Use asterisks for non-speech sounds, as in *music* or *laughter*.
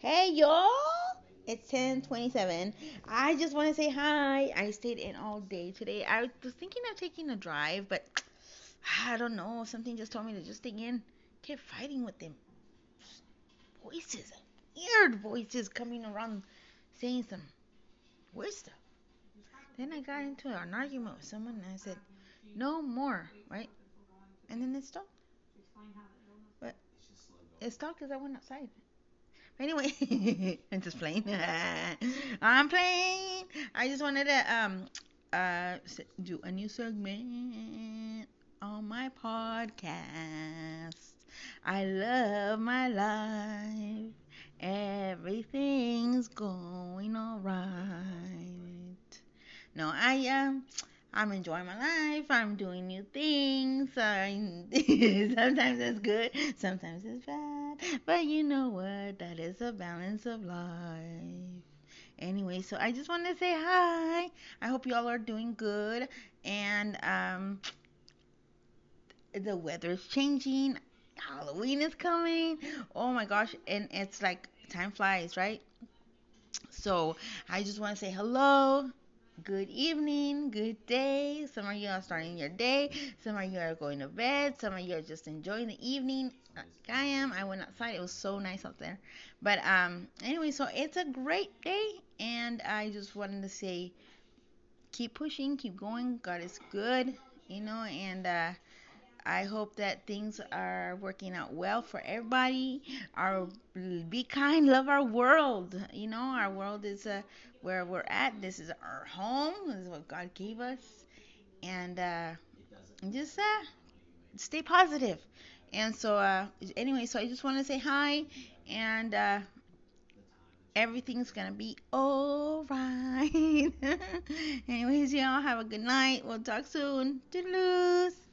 Hey y'all, it's 10:27. I just want to say hi. I stayed in all day today. I was thinking of taking a drive, but I don't know. Something just told me to just stay in. Kept fighting with them voices, weird voices coming around, saying some weird stuff. Then I got into an argument with someone, and I said, "No more," right? And then it stopped. But it stopped because I went outside. Anyway, *laughs* I'm just playing. *laughs* I'm playing. I just wanted to um uh do a new segment on my podcast. I love my life. Everything's going all right. No, I um I'm enjoying my life. I'm doing new things. *laughs* Sometimes it's good, sometimes it's bad. But you know what? That is a balance of life. Anyway, so I just want to say hi. I hope you all are doing good. And um, the weather's changing. Halloween is coming. Oh my gosh. And it's like time flies, right? So I just want to say hello good evening, good day. Some of you are starting your day. Some of you are going to bed. Some of you are just enjoying the evening. Like I am. I went outside. It was so nice out there. But um, anyway, so it's a great day, and I just wanted to say, keep pushing, keep going. God is good, you know, and uh, I hope that things are working out well for everybody. Our be kind, love our world. You know, our world is uh, where we're at. This is our home. This is what God gave us, and uh, just uh, stay positive. And so, uh, anyway, so I just want to say hi, and uh, everything's gonna be all right. *laughs* Anyways, y'all have a good night. We'll talk soon. Toodaloos.